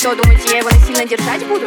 Что, думаете, я его насильно держать буду?